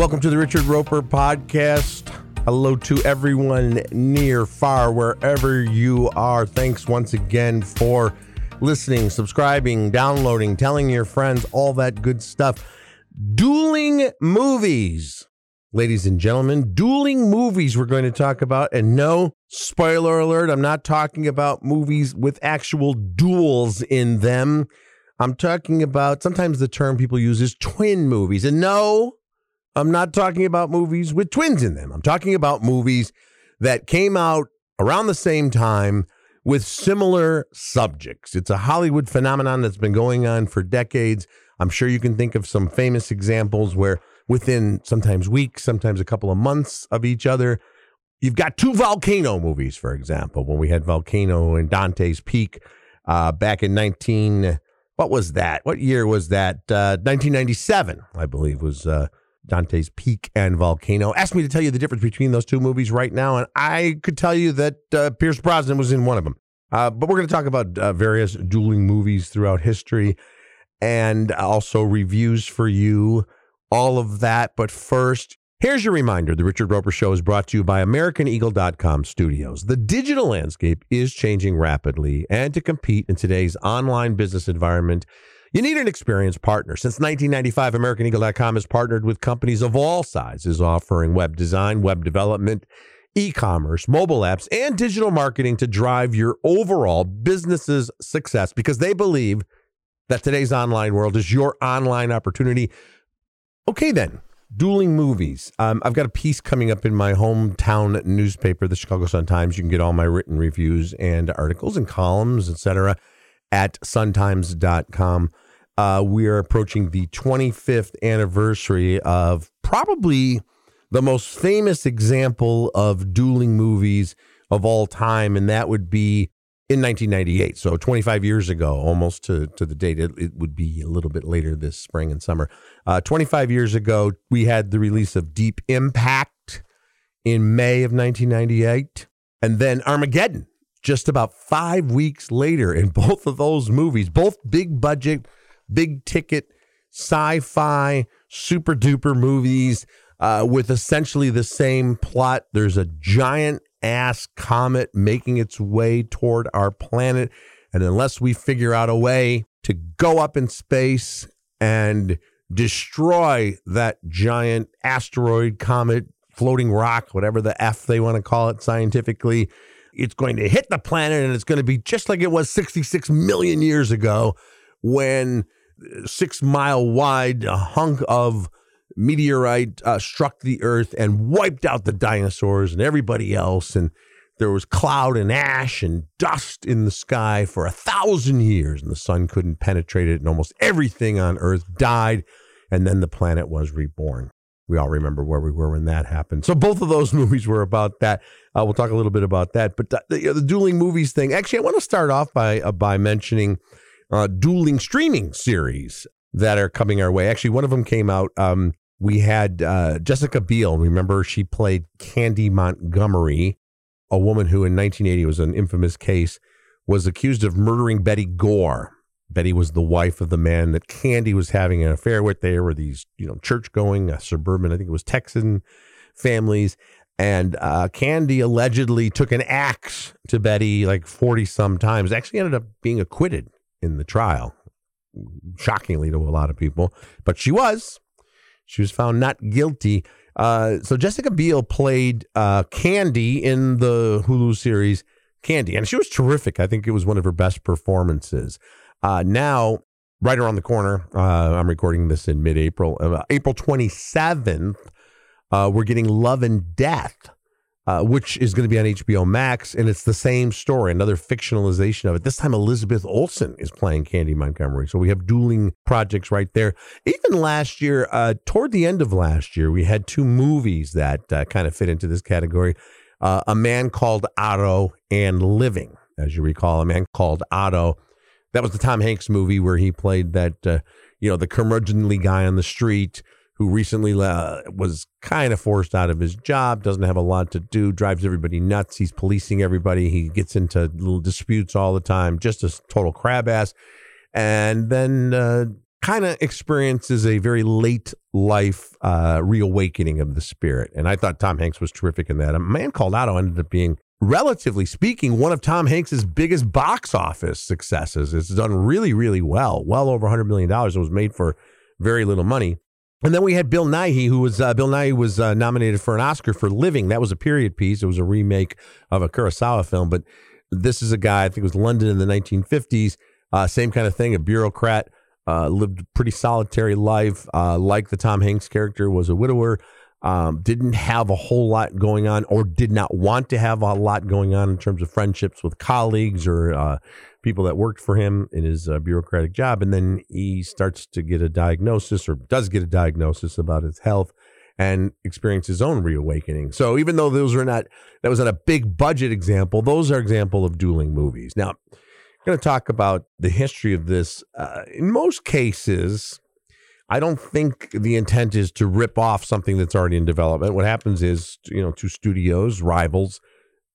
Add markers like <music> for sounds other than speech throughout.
Welcome to the Richard Roeper podcast. Hello to everyone near, far, wherever you are. Thanks once again for listening, subscribing, downloading, telling your friends, all that good stuff. Dueling movies. Ladies and gentlemen, dueling movies we're going to talk about. And no, spoiler alert, I'm not talking about movies with actual duels in them. I'm talking about sometimes the term people use is twin movies. And no, I'm not talking about movies with twins in them. I'm talking about movies that came out around the same time with similar subjects. It's a Hollywood phenomenon that's been going on for decades. I'm sure you can think of some famous examples where within sometimes weeks, sometimes a couple of months of each other, you've got two volcano movies, for example, when we had Volcano and Dante's Peak uh, back in 19 what was that? What year was that? Uh, 1997, I believe, was uh, Dante's Peak and Volcano. Ask me to tell you the difference between those two movies right now, and I could tell you that uh, Pierce Brosnan was in one of them. Uh, but we're going to talk about uh, various dueling movies throughout history and also reviews for you, all of that. But first, Here's your reminder the Richard Roeper Show is brought to you by AmericanEagle.com Studios. The digital landscape is changing rapidly, and to compete in today's online business environment, you need an experienced partner. Since 1995, AmericanEagle.com has partnered with companies of all sizes offering web design, web development, e commerce, mobile apps, and digital marketing to drive your overall business's success because they believe that today's online world is your online opportunity. Okay, then dueling movies. Um, I've got a piece coming up in my hometown newspaper, the Chicago Sun Times. You can get all my written reviews and articles and columns, etc., at suntimes.com. Uh, we are approaching the 25th anniversary of probably the most famous example of dueling movies of all time, and that would be in 1998. So 25 years ago, almost to, to the date. It, it would be a little bit later this spring and summer. Uh, 25 years ago, we had the release of Deep Impact in May of 1998, and then Armageddon just about five weeks later. In <laughs> both of those movies, both big budget, big ticket, sci fi, super duper movies. Uh, with essentially the same plot. There's a giant ass comet making its way toward our planet. And unless we figure out a way to go up in space and destroy that giant asteroid, comet, floating rock, whatever the F they want to call it scientifically, it's going to hit the planet and it's going to be just like it was 66 million years ago when six mile wide hunk of meteorite uh, struck the earth and wiped out the dinosaurs and everybody else. And there was cloud and ash and dust in the sky for a thousand years, and the sun couldn't penetrate it, and almost everything on earth died. And then the planet was reborn. We all remember where we were when that happened. So both of those <laughs> movies were about that. Uh, we'll talk a little bit about that. But the, the, the dueling movies thing. Actually, I want to start off by uh, by mentioning uh, dueling streaming series that are coming our way. Actually, one of them came out um, we had uh, Jessica Biel. Remember, she played Candy Montgomery, a woman who in 1980 was an infamous case, was accused of murdering Betty Gore. Betty was the wife of the man that Candy was having an affair with. They were these, you know, church going, suburban, I think it was Texan families. And uh, Candy allegedly took an axe to Betty like 40 some times. Actually ended up being acquitted in the trial, shockingly to a lot of people. But she was. She was found not guilty. Uh, so Jessica Biel played uh, Candy in the Hulu series Candy, and she was terrific. I think it was one of her best performances. Uh, now, right around the corner, uh, I'm recording this in mid-April, uh, April 27th. Uh, we're getting Love and Death uh, which is going to be on HBO Max, and it's the same story, another fictionalization of it. This time, Elizabeth Olsen is playing Candy Montgomery, so we have dueling projects right there. Even last year, uh, toward the end of last year, we had two movies that kind of fit into this category: A Man Called Otto and Living. As you recall, A Man Called Otto. That was the Tom Hanks movie where he played that, uh, you know, the curmudgeonly guy on the street who recently uh, was kind of forced out of his job, doesn't have a lot to do, drives everybody nuts. He's policing everybody. He gets into little disputes all the time, just a total crab ass. And then uh, kind of experiences a very late life uh, reawakening of the spirit. And I thought Tom Hanks was terrific in that. A man called Otto ended up being, relatively speaking, one of Tom Hanks's biggest box office successes. It's done really, really well, well over $100 million. It was made for very little money. And then we had Bill Nighy, who was uh, Bill Nighy was uh, nominated for an Oscar for Living. That was a period piece. It was a remake of a Kurosawa film, but this is a guy. I think it was London in the 1950s. Uh, same kind of thing. A bureaucrat uh, lived a pretty solitary life. Uh, like the Tom Hanks character, was a widower. Um, didn't have a whole lot going on, or did not want to have a lot going on in terms of friendships with colleagues or uh, people that worked for him in his uh, bureaucratic job. And then he starts to get a diagnosis, or does get a diagnosis about his health, and experience his own reawakening. So even though those are not, that was not a big budget example. Those are example of dueling movies. Now I'm going to talk about the history of this. Uh, in most cases, I don't think the intent is to rip off something that's already in development. What happens is, you know, two studios, rivals,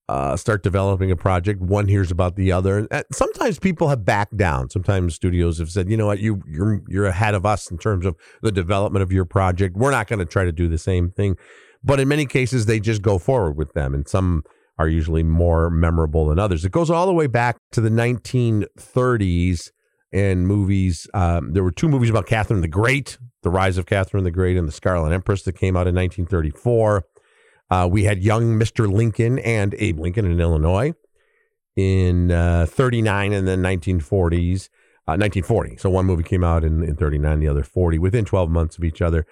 uh, start developing a project. One hears about the other. Uh, sometimes people have backed down. Sometimes studios have said, you know what, you you're you're ahead of us in terms of the development of your project. We're not going to try to do the same thing. But in many cases, they just go forward with them. And some are usually more memorable than others. It goes all the way back to the 1930s and movies. Um, there were two movies about Catherine the Great, The Rise of Catherine the Great, and The Scarlet Empress that came out in 1934. Uh, we had Young Mr. Lincoln and Abe Lincoln in Illinois in uh, 39 and then 1940s. Uh, 1940. So one movie came out in, in 39, the other 40, within 12 months of each other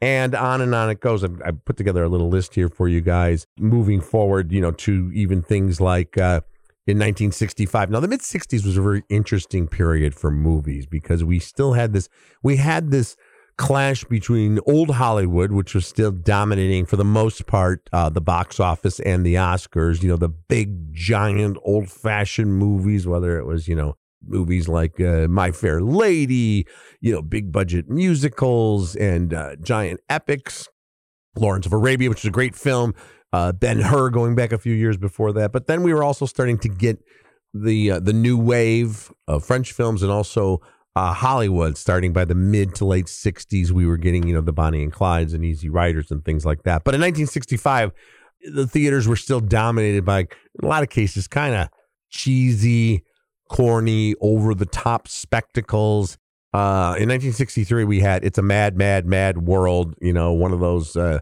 and on and on it goes. I, I, put together a little list here for you guys moving forward, you know, to even things like uh, in 1965. Now, the mid 60s was a very interesting period for movies because we still had this, we had this clash between old Hollywood, which was still dominating for the most part uh, the box office and the Oscars, you know, the big, giant, old fashioned movies, whether it was, you know, movies like uh, My Fair Lady, you know, big budget musicals and uh, giant epics. Lawrence of Arabia, which is a great film. Uh, ben Hur, going back a few years before that. But then we were also starting to get the uh, the new wave of French films and also uh, Hollywood, starting by the mid to late '60s. We were getting you know the Bonnie and Clydes and Easy Riders and things like that. But in 1965, the theaters were still dominated by in a lot of cases kind of cheesy corny, over the top spectacles. Uh, in 1963, we had "It's a Mad, Mad, Mad World." You know, one of those. Uh,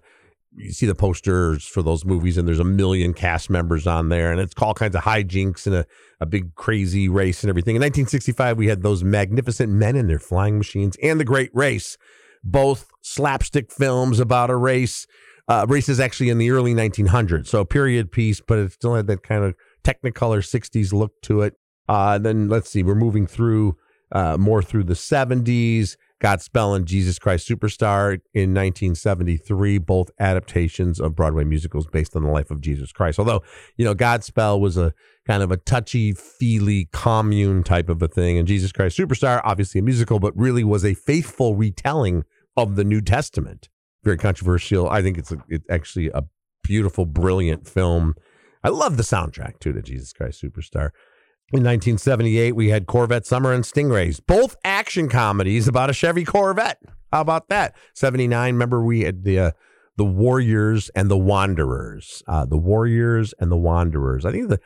you see the posters for those movies, and there's a million cast members on there, and it's all kinds of hijinks and a, a big crazy race and everything. In 1965, we had those magnificent men in their flying machines and the Great Race, both slapstick films about a race. Uh, race is actually in the early 1900s, so a period piece, but it still had that kind of Technicolor 60s look to it. Uh, then let's see, we're moving through uh, more through the 70s. Godspell and Jesus Christ Superstar in 1973, both adaptations of Broadway musicals based on the life of Jesus Christ. Although, you know, Godspell was a kind of a touchy feely commune type of a thing, and Jesus Christ Superstar, obviously a musical, but really was a faithful retelling of the New Testament. Very controversial. I think it's a, it's actually a beautiful, brilliant film. I love the soundtrack too to Jesus Christ Superstar. In 1978, we had Corvette Summer and Stingrays, both action comedies about a Chevy Corvette. How about that? 79, remember we had the uh, the Warriors and the Wanderers. Uh, the Warriors and the Wanderers. I think the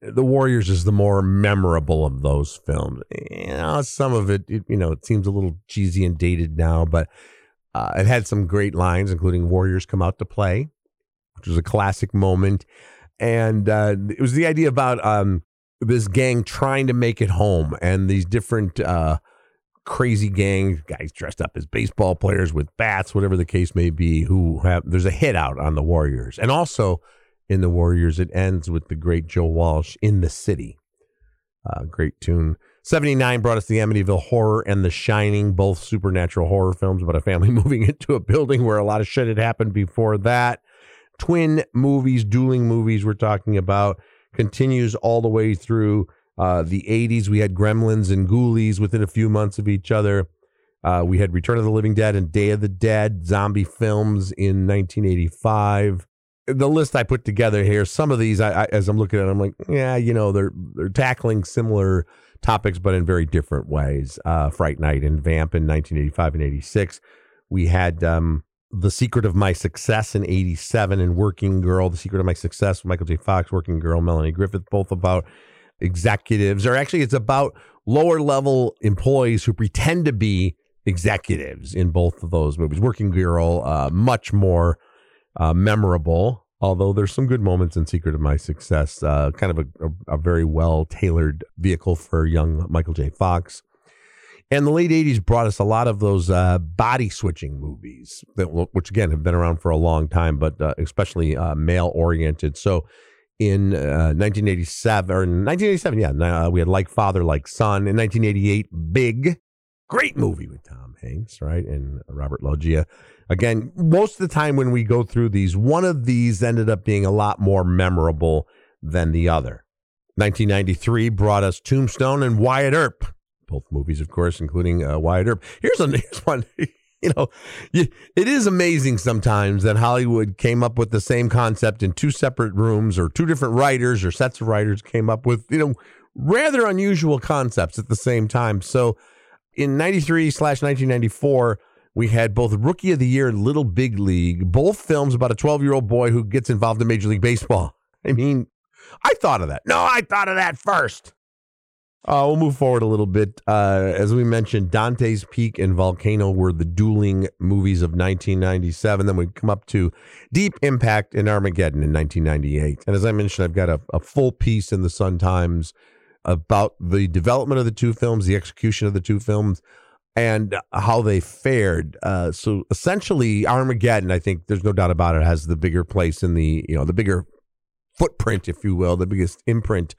the Warriors is the more memorable of those films. You know, some of it, it you know, it seems a little cheesy and dated now, but uh, it had some great lines, including "Warriors come out to play," which was a classic moment, and uh, it was the idea about um, this gang trying to make it home and these different uh, crazy gang guys dressed up as baseball players with bats, whatever the case may be, who have there's a hit out on the Warriors. And also in the Warriors, it ends with the great Joe Walsh in the city. Uh, great tune. 79 brought us the Amityville Horror and The Shining, both supernatural horror films about a family <laughs> moving into a building where a lot of shit had happened before that. Twin movies, dueling movies we're talking about continues all the way through uh, the 80s. We had Gremlins and Ghoulies within a few months of each other. Uh, we had Return of the Living Dead and Day of the Dead zombie films in 1985. The list I put together here, some of these, I, I, as I'm looking at, them, I'm like, yeah, you know, they're they're tackling similar topics, but in very different ways. Uh, Fright Night and Vamp in 1985 and 86. We had um, The Secret of My Success in 87 and Working Girl, The Secret of My Success, Michael J. Fox, Working Girl, Melanie Griffith, both about executives, or actually, it's about lower level employees who pretend to be executives in both of those movies. Working Girl, uh, much more uh, memorable, although there's some good moments in Secret of My Success. Uh, kind of a, a, a very well tailored vehicle for young Michael J. Fox. And the late 80s brought us a lot of those uh, body switching movies, that, which again have been around for a long time, but uh, especially uh, male oriented. So in 1987, or in 1987, yeah, we had Like Father, Like Son. In 1988, Big, great movie with Tom Hanks, right? And Robert Loggia. Again, most of the time when we go through these, one of these ended up being a lot more memorable than the other. 1993 brought us Tombstone and Wyatt Earp both movies, of course, including uh, Wyatt Earp. Here's, a, <laughs> here's one. you know, it is amazing sometimes that Hollywood came up with the same concept in two separate rooms, or two different writers or sets of writers came up with, you know, rather unusual concepts at the same time. So in 93 slash 1994, we had both Rookie of the Year and Little Big League, both films about a 12 year old boy who gets involved in Major League Baseball. I mean, I thought of that. No, I thought of that first. Uh, we'll move forward a little bit. Uh, as we mentioned, Dante's Peak and Volcano were the dueling movies of 1997. Then we come up to Deep Impact and Armageddon in 1998. And as I mentioned, I've got a, a full piece in the Sun Times about the development of the two films, the execution of the two films, and how they fared. Uh, so essentially, Armageddon, I think there's no doubt about it, has the bigger place in the, you know, the bigger footprint, if you will, the biggest imprint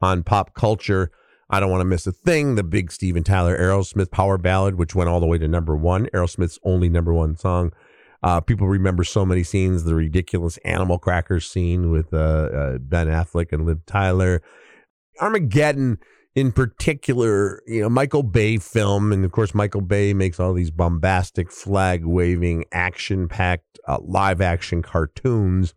on pop culture. I Don't Want to Miss a Thing, the big Steven Tyler Aerosmith power ballad, which went all the way to number one, Aerosmith's only number one song. Uh, people remember so many scenes, the ridiculous Animal Crackers scene with uh, uh, Ben Affleck and Liv Tyler. Armageddon, in particular, you know, Michael Bay film. And of course, Michael Bay makes all these bombastic, flag waving, action packed uh, live action cartoons.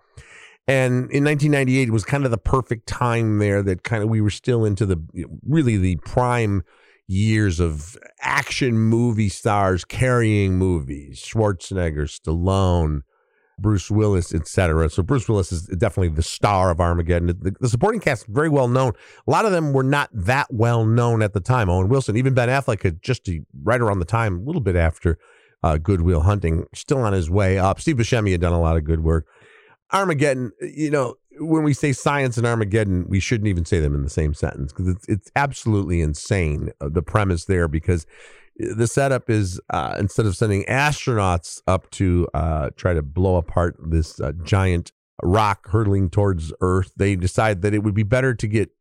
And in 1998 it was kind of the perfect time there that kind of we were still into the really the prime years of action movie stars carrying movies Schwarzenegger, Stallone, Bruce Willis, etc. So Bruce Willis is definitely the star of Armageddon. The, the, supporting cast very well known. A lot of them were not that well known at the time. Owen Wilson, even Ben Affleck, had just right around the time, a little bit after uh, Good Will Hunting, still on his way up. Steve Buscemi had done a lot of good work. Armageddon, you know, when we say science and Armageddon, we shouldn't even say them in the same sentence because it's, it's absolutely insane, uh, the premise there, because uh, the setup is uh, instead of sending astronauts up to uh, try to blow apart this uh, giant rock hurtling towards Earth, they decide that it would be better to get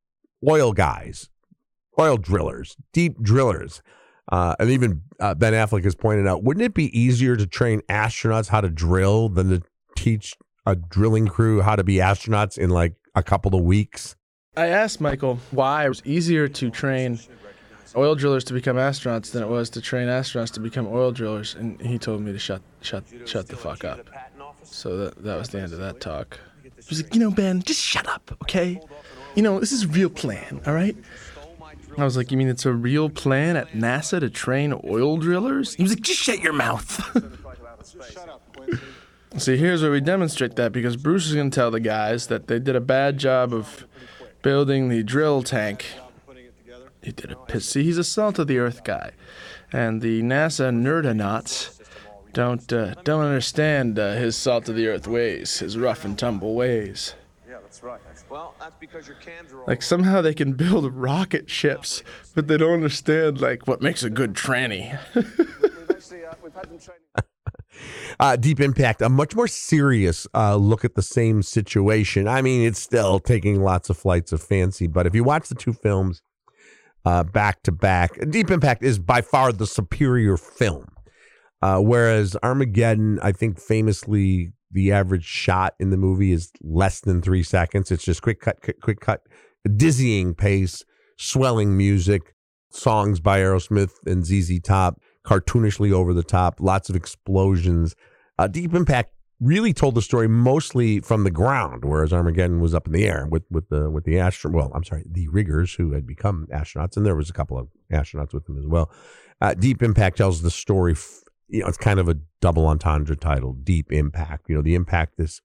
oil guys, oil drillers, deep drillers. Uh, and even Ben Affleck has pointed out, wouldn't it be easier to train astronauts how to drill than to teach a drilling crew how to be astronauts in like a couple of weeks? I asked Michael why it was easier to train oil drillers to become astronauts than it was to train astronauts to become oil drillers, and he told me to shut shut shut the fuck up. So that that was the end of that talk. He was like, you know, Ben, just shut up, okay? You know, this is a real plan, all right? I was like, you mean it's a real plan at NASA to train oil drillers? He was like, just shut your mouth. <laughs> See, here's where we demonstrate that because Bruce is going to tell the guys that they did a bad job of building the drill tank. He did a piss. See, he's a salt of the earth guy, and the NASA nerdonauts don't uh, don't understand uh, his salt of the earth ways, his rough and tumble ways. Yeah, that's right. Well, that's because your cans are all like somehow they can build rocket ships, but they don't understand like what makes a good tranny. <laughs> uh, Deep Impact, a much more serious uh, look at the same situation. I mean, it's still taking lots of flights of fancy, but if you watch the two films uh, back to back, Deep Impact is by far the superior film. Uh, whereas Armageddon, I think famously, the average shot in the movie is less than three seconds. It's just quick cut, quick, quick cut, dizzying pace, swelling music, songs by Aerosmith and ZZ Top cartoonishly over the top, lots of explosions. Uh, Deep Impact really told the story mostly from the ground, whereas Armageddon was up in the air with with the with the astronaut. Well, I'm sorry, the riggers who had become astronauts, and there was a couple of astronauts with them as well. Uh, Deep Impact tells the story. F- you know, it's kind of a double entendre title. Deep Impact. You know, the impact this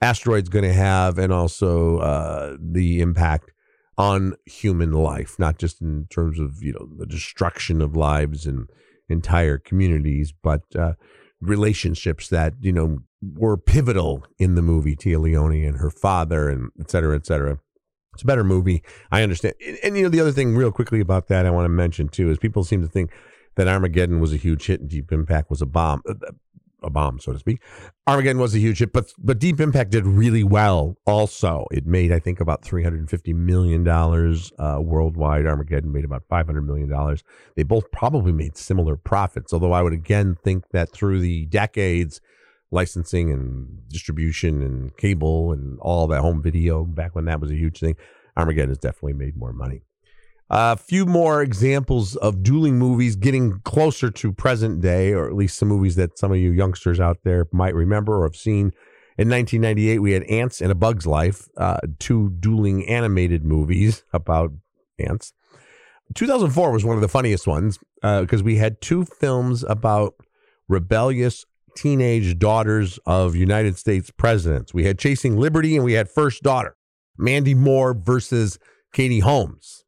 asteroid's going to have, and also uh, the impact on human life, not just in terms of you know the destruction of lives and entire communities, but uh, relationships that you know were pivotal in the movie. Téa Leoni and her father, and et cetera, et cetera. It's a better movie. I understand. And, and you know the other thing, real quickly about that, I want to mention too, is people seem to think that Armageddon was a huge hit and Deep Impact was a bomb a bomb, so to speak. Armageddon was a huge hit, but but Deep Impact did really well. Also, it made I think about three hundred and fifty million dollars uh, worldwide. Armageddon made about five hundred million dollars. They both probably made similar profits. Although I would again think that through the decades, licensing and distribution and cable and all that home video back when that was a huge thing, Armageddon has definitely made more money. A few more examples of dueling movies getting closer to present day, or at least some movies that some of you youngsters out there might remember or have seen. In 1998, we had Ants and a Bug's Life, uh, two dueling animated movies <laughs> about ants. 2004 was one of the funniest ones because uh, we had two films about rebellious teenage daughters of United States presidents. We had Chasing Liberty and we had First Daughter, Mandy Moore versus Katie Holmes.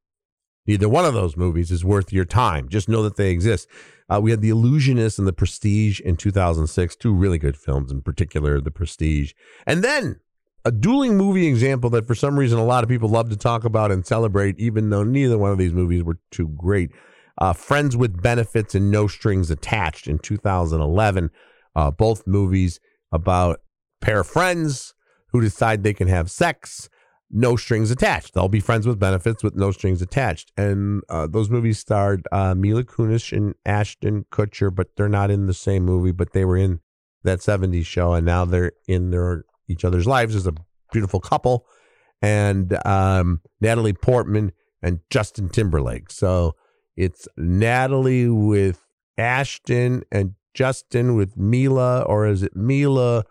Neither one of those movies is worth your time. Just know that they exist. Uh, we had The Illusionist and The Prestige in 2006, two really good films, in particular, The Prestige. And then a dueling movie example that for some reason a lot of people love to talk about and celebrate, even though neither one of these movies were too great. Uh, Friends with Benefits and No Strings Attached in 2011. Uh, both movies about pair of friends who decide they can have sex no strings attached. They'll be friends with benefits with no strings attached. And uh, those movies starred uh, Mila Kunis and Ashton Kutcher, but they're not in the same movie. But they were in that '70s show, and now they're in their each other's lives as a beautiful couple. And um, Natalie Portman and Justin Timberlake. So it's Natalie with Ashton and Justin with Mila, or is it Mila?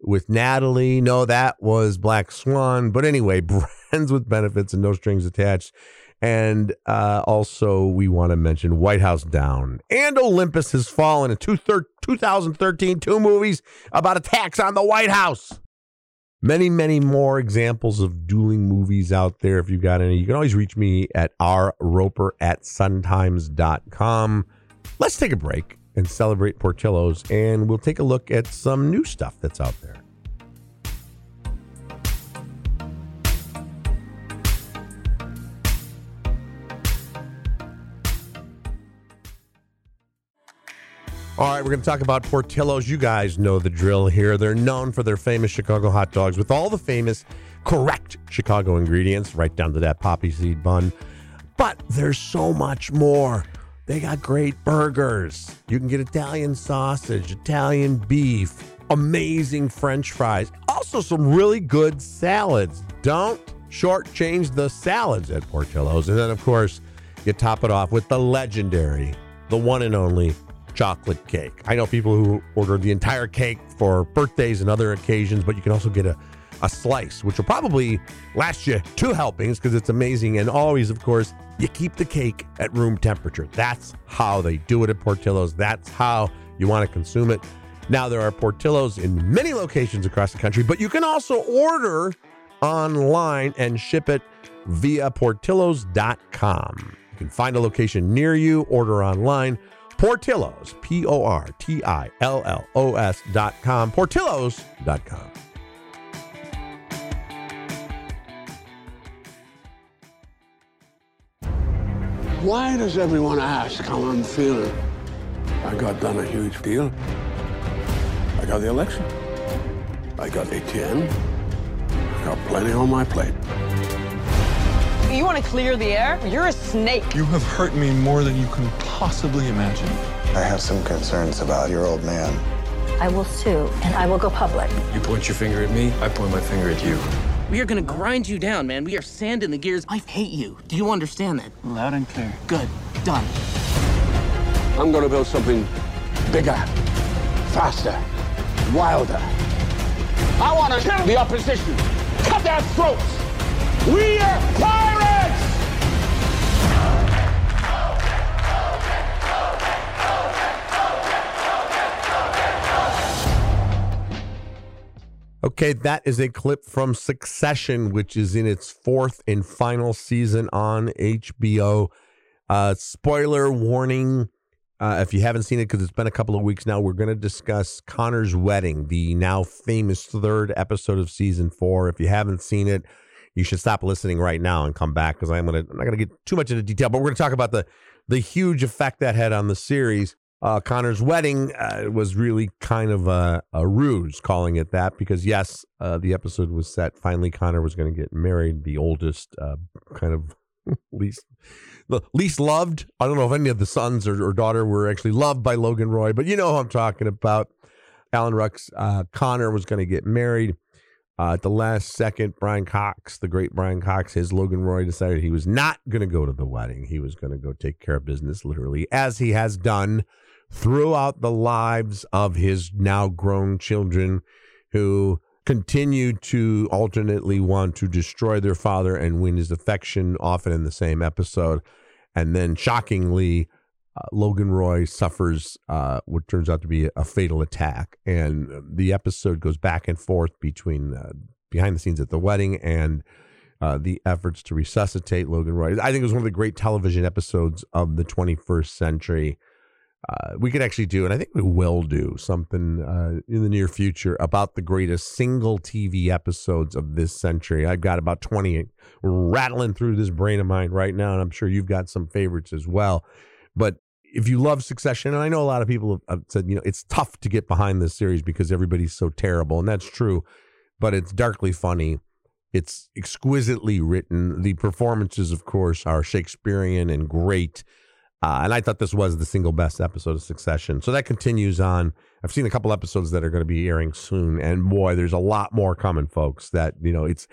With Natalie. No, that was Black Swan. But anyway, <laughs> Friends with Benefits and No Strings Attached. And uh, also, we want to mention White House Down and Olympus Has Fallen in two thir- 2013, two movies about attacks on the White House. Many, many more examples of dueling movies out there. If you've got any, you can always reach me at rroeper at suntimes.com. Let's take a break and celebrate Portillo's, and we'll take a look at some new stuff that's out there. All right, we're going to talk about Portillo's. You guys know the drill here. They're known for their famous Chicago hot dogs with all the famous correct Chicago ingredients, right down to that poppy seed bun. But there's so much more. They got great burgers. You can get Italian sausage, Italian beef, amazing french fries, also some really good salads. Don't shortchange the salads at Portillo's. And then, of course, you top it off with the legendary, the one and only chocolate cake. I know people who order the entire cake for birthdays and other occasions, but you can also get a, a slice, which will probably last you two helpings because it's amazing. And always, of course, you keep the cake at room temperature. That's how they do it at Portillo's. That's how you want to consume it. Now, there are Portillo's in many locations across the country, but you can also order online and ship it via portillos.com. You can find a location near you, order online. Portillo's, P O R T I L L O S.com. Portillos.com. Why does everyone ask how I'm feeling? I got done a huge deal. I got the election. I got ATN. I got plenty on my plate. You want to clear the air? You're a snake. You have hurt me more than you can possibly imagine. I have some concerns about your old man. I will sue, and I will go public. You point your finger at me, I point my finger at you. We are gonna grind you down, man. We are sand in the gears. I hate you. Do you understand that? Loud and clear. Good. Done. I'm gonna build something bigger, faster, wilder. I want to kill the opposition. Cut their throats. We are pirates! Okay, that is a clip from Succession, which is in its fourth and final season on HBO. Uh, spoiler warning uh, if you haven't seen it, because it's been a couple of weeks now, we're going to discuss Connor's Wedding, the now famous third episode of season four. If you haven't seen it, you should stop listening right now and come back because I'm gonna I'm not gonna get too much into detail, but we're gonna talk about the the huge effect that had on the series. Uh, Connor's wedding uh, was really kind of a, a ruse, calling it that, because yes, uh, the episode was set. Finally, Connor was going to get married, the oldest, uh, kind of <laughs> least least loved. I don't know if any of the sons or, or, daughter were actually loved by Logan Roy, but you know who I'm talking about. Alan Ruck's uh, Connor was going to get married. Uh, at the last second, Brian Cox, the great Brian Cox, his Logan Roy decided he was not going to go to the wedding. He was going to go take care of business, literally, as he has done throughout the lives of his now grown children who continue to alternately want to destroy their father and win his affection, often in the same episode. And then, shockingly, uh, Logan Roy suffers uh, what turns out to be a fatal attack. And the episode goes back and forth between uh, behind the scenes at the wedding and uh, the efforts to resuscitate Logan Roy. I think it was one of the great television episodes of the 21st century uh, we could actually do, and I think we will do something uh, in the near future about the greatest single TV episodes of this century. I've got about 20 rattling through this brain of mine right now, and I'm sure you've got some favorites as well. But if you love Succession, and I know a lot of people have said, you know, it's tough to get behind this series because everybody's so terrible, and that's true, but it's darkly funny. It's exquisitely written. The performances, of course, are Shakespearean and great. Uh, and I thought this was the single best episode of Succession. So that continues on. I've seen a couple episodes that are going to be airing soon, and boy, there's a lot more coming, folks. That you know, it's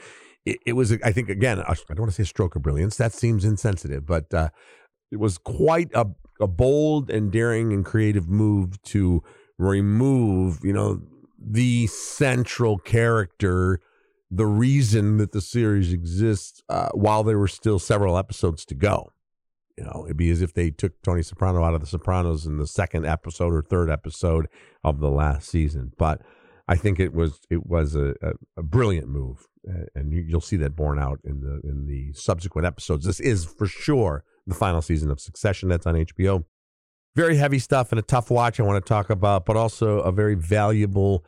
it, it was. I think again, I don't want to say a stroke of brilliance. That seems insensitive, but uh, it was quite a a bold and daring and creative move to remove, you know, the central character, the reason that the series exists, uh, while there were still several episodes to go. You know, it'd be as if they took Tony Soprano out of The Sopranos in the second episode or third episode of the last season. But I think it was it was a, a, a brilliant move, and you, will see that borne out in the in the subsequent episodes. This is for sure the final season of Succession that's on HBO. Very heavy stuff and a tough watch I want to talk about, but also a very valuable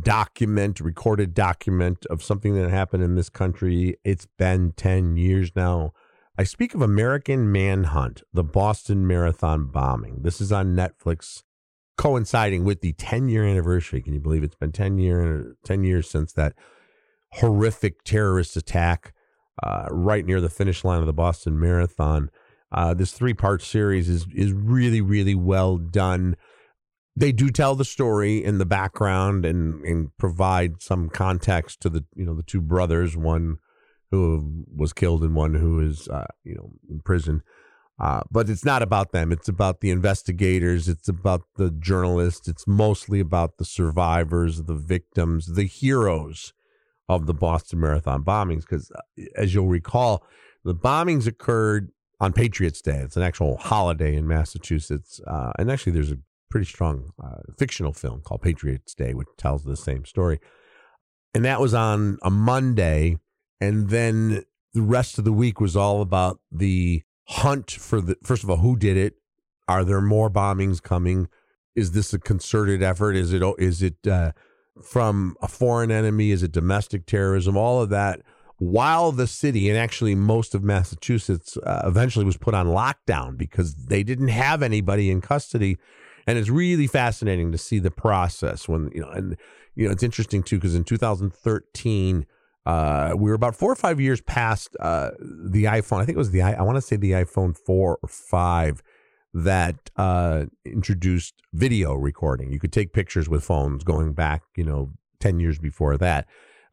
document, recorded document of something that happened in this country. It's been 10 years now I speak of American Manhunt, the Boston Marathon bombing. This is on Netflix, coinciding with the 10 year anniversary. Can you believe it's been 10, year, 10 years since that horrific terrorist attack uh, right near the finish line of the Boston Marathon? Uh, this three part series is, is really, really well done. They do tell the story in the background and, and provide some context to the you know the two brothers. One who was killed and one who is uh, you know in prison. Uh, but it's not about them. It's about the investigators. It's about the journalists. It's mostly about the survivors, the victims, the heroes of the Boston Marathon bombings. Because uh, as you'll recall, the bombings occurred on Patriots Day. It's an actual holiday in Massachusetts. Uh, and actually, there's a pretty strong uh, fictional film called Patriots Day, which tells the same story. And that was on a Monday and then the rest of the week was all about the hunt for the first of all who did it? Are there more bombings coming? Is this a concerted effort? Is it is it uh, from a foreign enemy? Is it domestic terrorism? All of that while the city and actually most of massachusetts uh, eventually was put on lockdown because they didn't have anybody in custody. And it's really fascinating to see the process when you know and you know it's interesting too because in 2013 uh, we were about four or five years past uh, the iPhone. I think it was the I want to say the iPhone four or five that uh, introduced video recording. You could take pictures with phones going back, you know, ten years before that.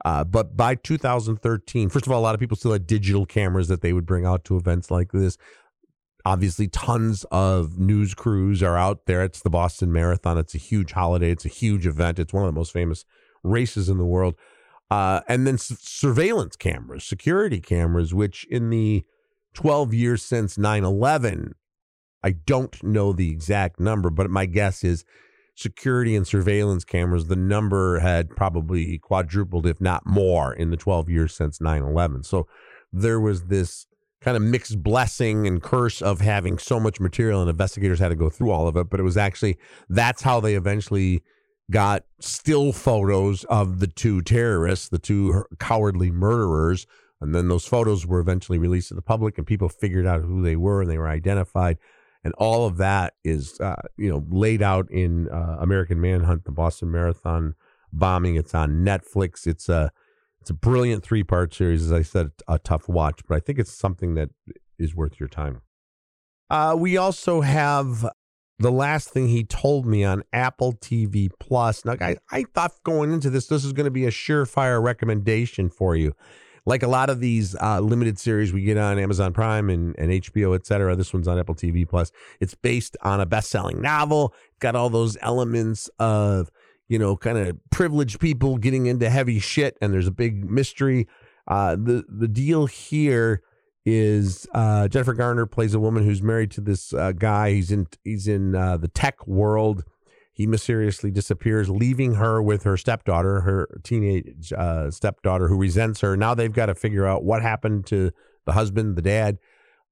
Uh, but by 2013, first of all, a lot of people still had digital cameras that they would bring out to events like this. Obviously, tons of news crews are out there. It's the Boston Marathon. It's a huge holiday. It's a huge event. It's one of the most famous races in the world. Uh, and then surveillance cameras, security cameras, which in the 12 years since 9 11, I don't know the exact number, but my guess is security and surveillance cameras, the number had probably quadrupled, if not more, in the 12 years since 9 11. So there was this kind of mixed blessing and curse of having so much material, and investigators had to go through all of it. But it was actually that's how they eventually got still photos of the two terrorists, the two cowardly murderers. And then those photos were eventually released to the public, and people figured out who they were and they were identified and all of that is uh, you know laid out in uh, American Manhunt, the Boston Marathon bombing. It's on Netflix. It's a it's a brilliant three part series. As I said, a tough watch, but I think it's something that is worth your time. Uh, we also have the last thing he told me on Apple TV Plus. Now, I, I thought going into this, this is going to be a surefire recommendation for you like a lot of these uh, limited series we get on Amazon Prime and, and HBO, et cetera, this one's on Apple TV Plus. It's based on a best-selling novel. Got all those elements of you know, kind of privileged people getting into heavy shit, and there's a big mystery. Uh, the the deal here is uh, Jennifer Garner plays a woman who's married to this uh, guy. He's in he's in uh, the tech world he mysteriously disappears, leaving her with her stepdaughter, her teenage uh, stepdaughter, who resents her. Now they've got to figure out what happened to the husband, the dad.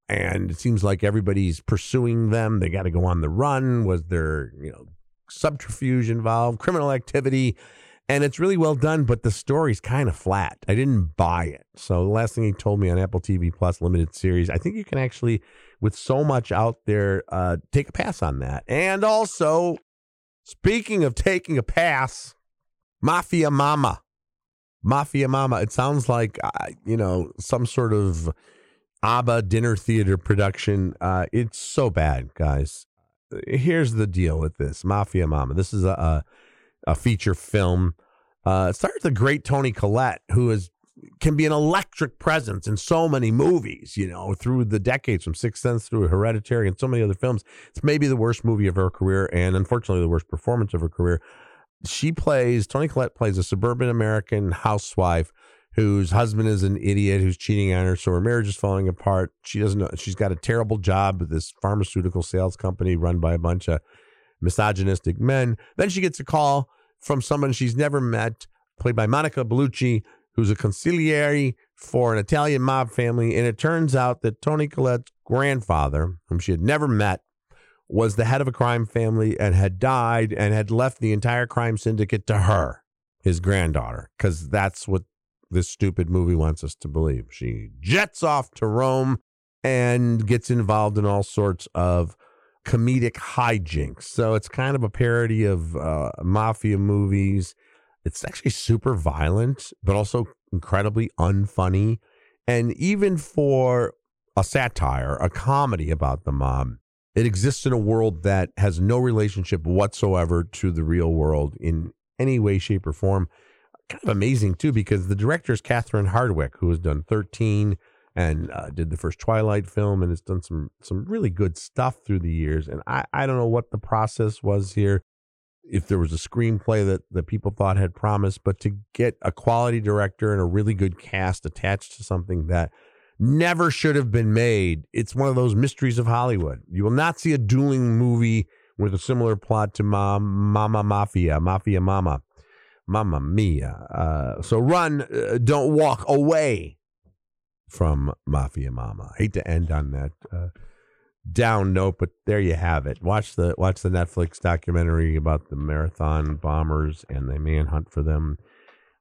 And it seems like everybody's pursuing them. They got to go on the run. Was there, you know, subterfuge involved, criminal activity? And it's really well done, but the story's kind of flat. I didn't buy it. So the last thing he told me on Apple TV Plus limited series, I think you can actually, with so much out there, uh, take a pass on that. And also, Speaking of taking a pass, Mafia Mamma. Mafia Mamma. It sounds like, uh, you know, some sort of ABBA dinner theater production. Uh, it's so bad, guys. Here's the deal with this Mafia Mamma. This is a, a, a feature film. Uh, it with the great Toni Collette, who is can be an electric presence in so many movies, you know, through the decades from Sixth Sense through Hereditary and so many other films. It's maybe the worst movie of her career and unfortunately the worst performance of her career. She plays, Toni Collette plays a suburban American housewife whose husband is an idiot who's cheating on her. So her marriage is falling apart. She doesn't know, she's got a terrible job with this pharmaceutical sales company run by a bunch of misogynistic men. Then she gets a call from someone she's never met, played by Monica Bellucci, who's a consigliere for an Italian mob family. And it turns out that Toni Collette's grandfather, whom she had never met, was the head of a crime family and had died and had left the entire crime syndicate to her, his granddaughter, because that's what this stupid movie wants us to believe. She jets off to Rome and gets involved in all sorts of comedic hijinks. So it's kind of a parody of uh, mafia movies it's actually super violent, but also incredibly unfunny. And even for a satire, a comedy about the mob, it exists in a world that has no relationship whatsoever to the real world in any way, shape, or form. Kind of amazing, too, because the director is Catherine Hardwicke, who has done 13 and uh, did the first Twilight film and has done some some really good stuff through the years. And I, I don't know what the process was here if there was a screenplay that, that people thought had promise, but to get a quality director and a really good cast attached to something that never should have been made, it's one of those mysteries of Hollywood. You will not see a dueling movie with a similar plot to Mom, Mama Mafia, Mafia Mamma, Mama Mia. Uh, so run, uh, don't walk away from Mafia Mamma. I hate to end on that. Uh, down note, but there you have it. Watch the watch the Netflix documentary about the marathon bombers and the manhunt for them.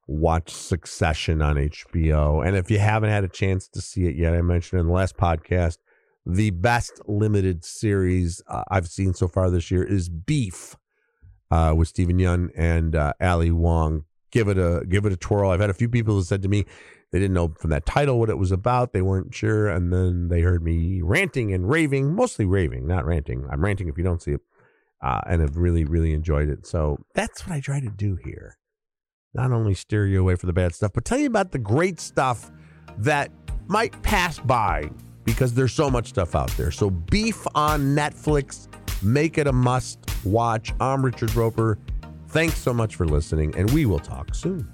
Watch Succession on HBO, and if you haven't had a chance to see it yet, I mentioned in the last podcast the best limited series uh, I've seen so far this year is Beef uh, with Steven Yeun and uh, Ali Wong. Give it a give it a twirl. I've had a few people who said to me, they didn't know from that title what it was about. They weren't sure. And then they heard me ranting and raving, mostly raving, not ranting. I'm ranting if you don't see it. Uh, and have really, really enjoyed it. So that's what I try to do here. Not only steer you away from the bad stuff, but tell you about the great stuff that might pass by because there's so much stuff out there. So, Beef on Netflix, make it a must watch. I'm Richard Roeper. Thanks so much for listening, and we will talk soon.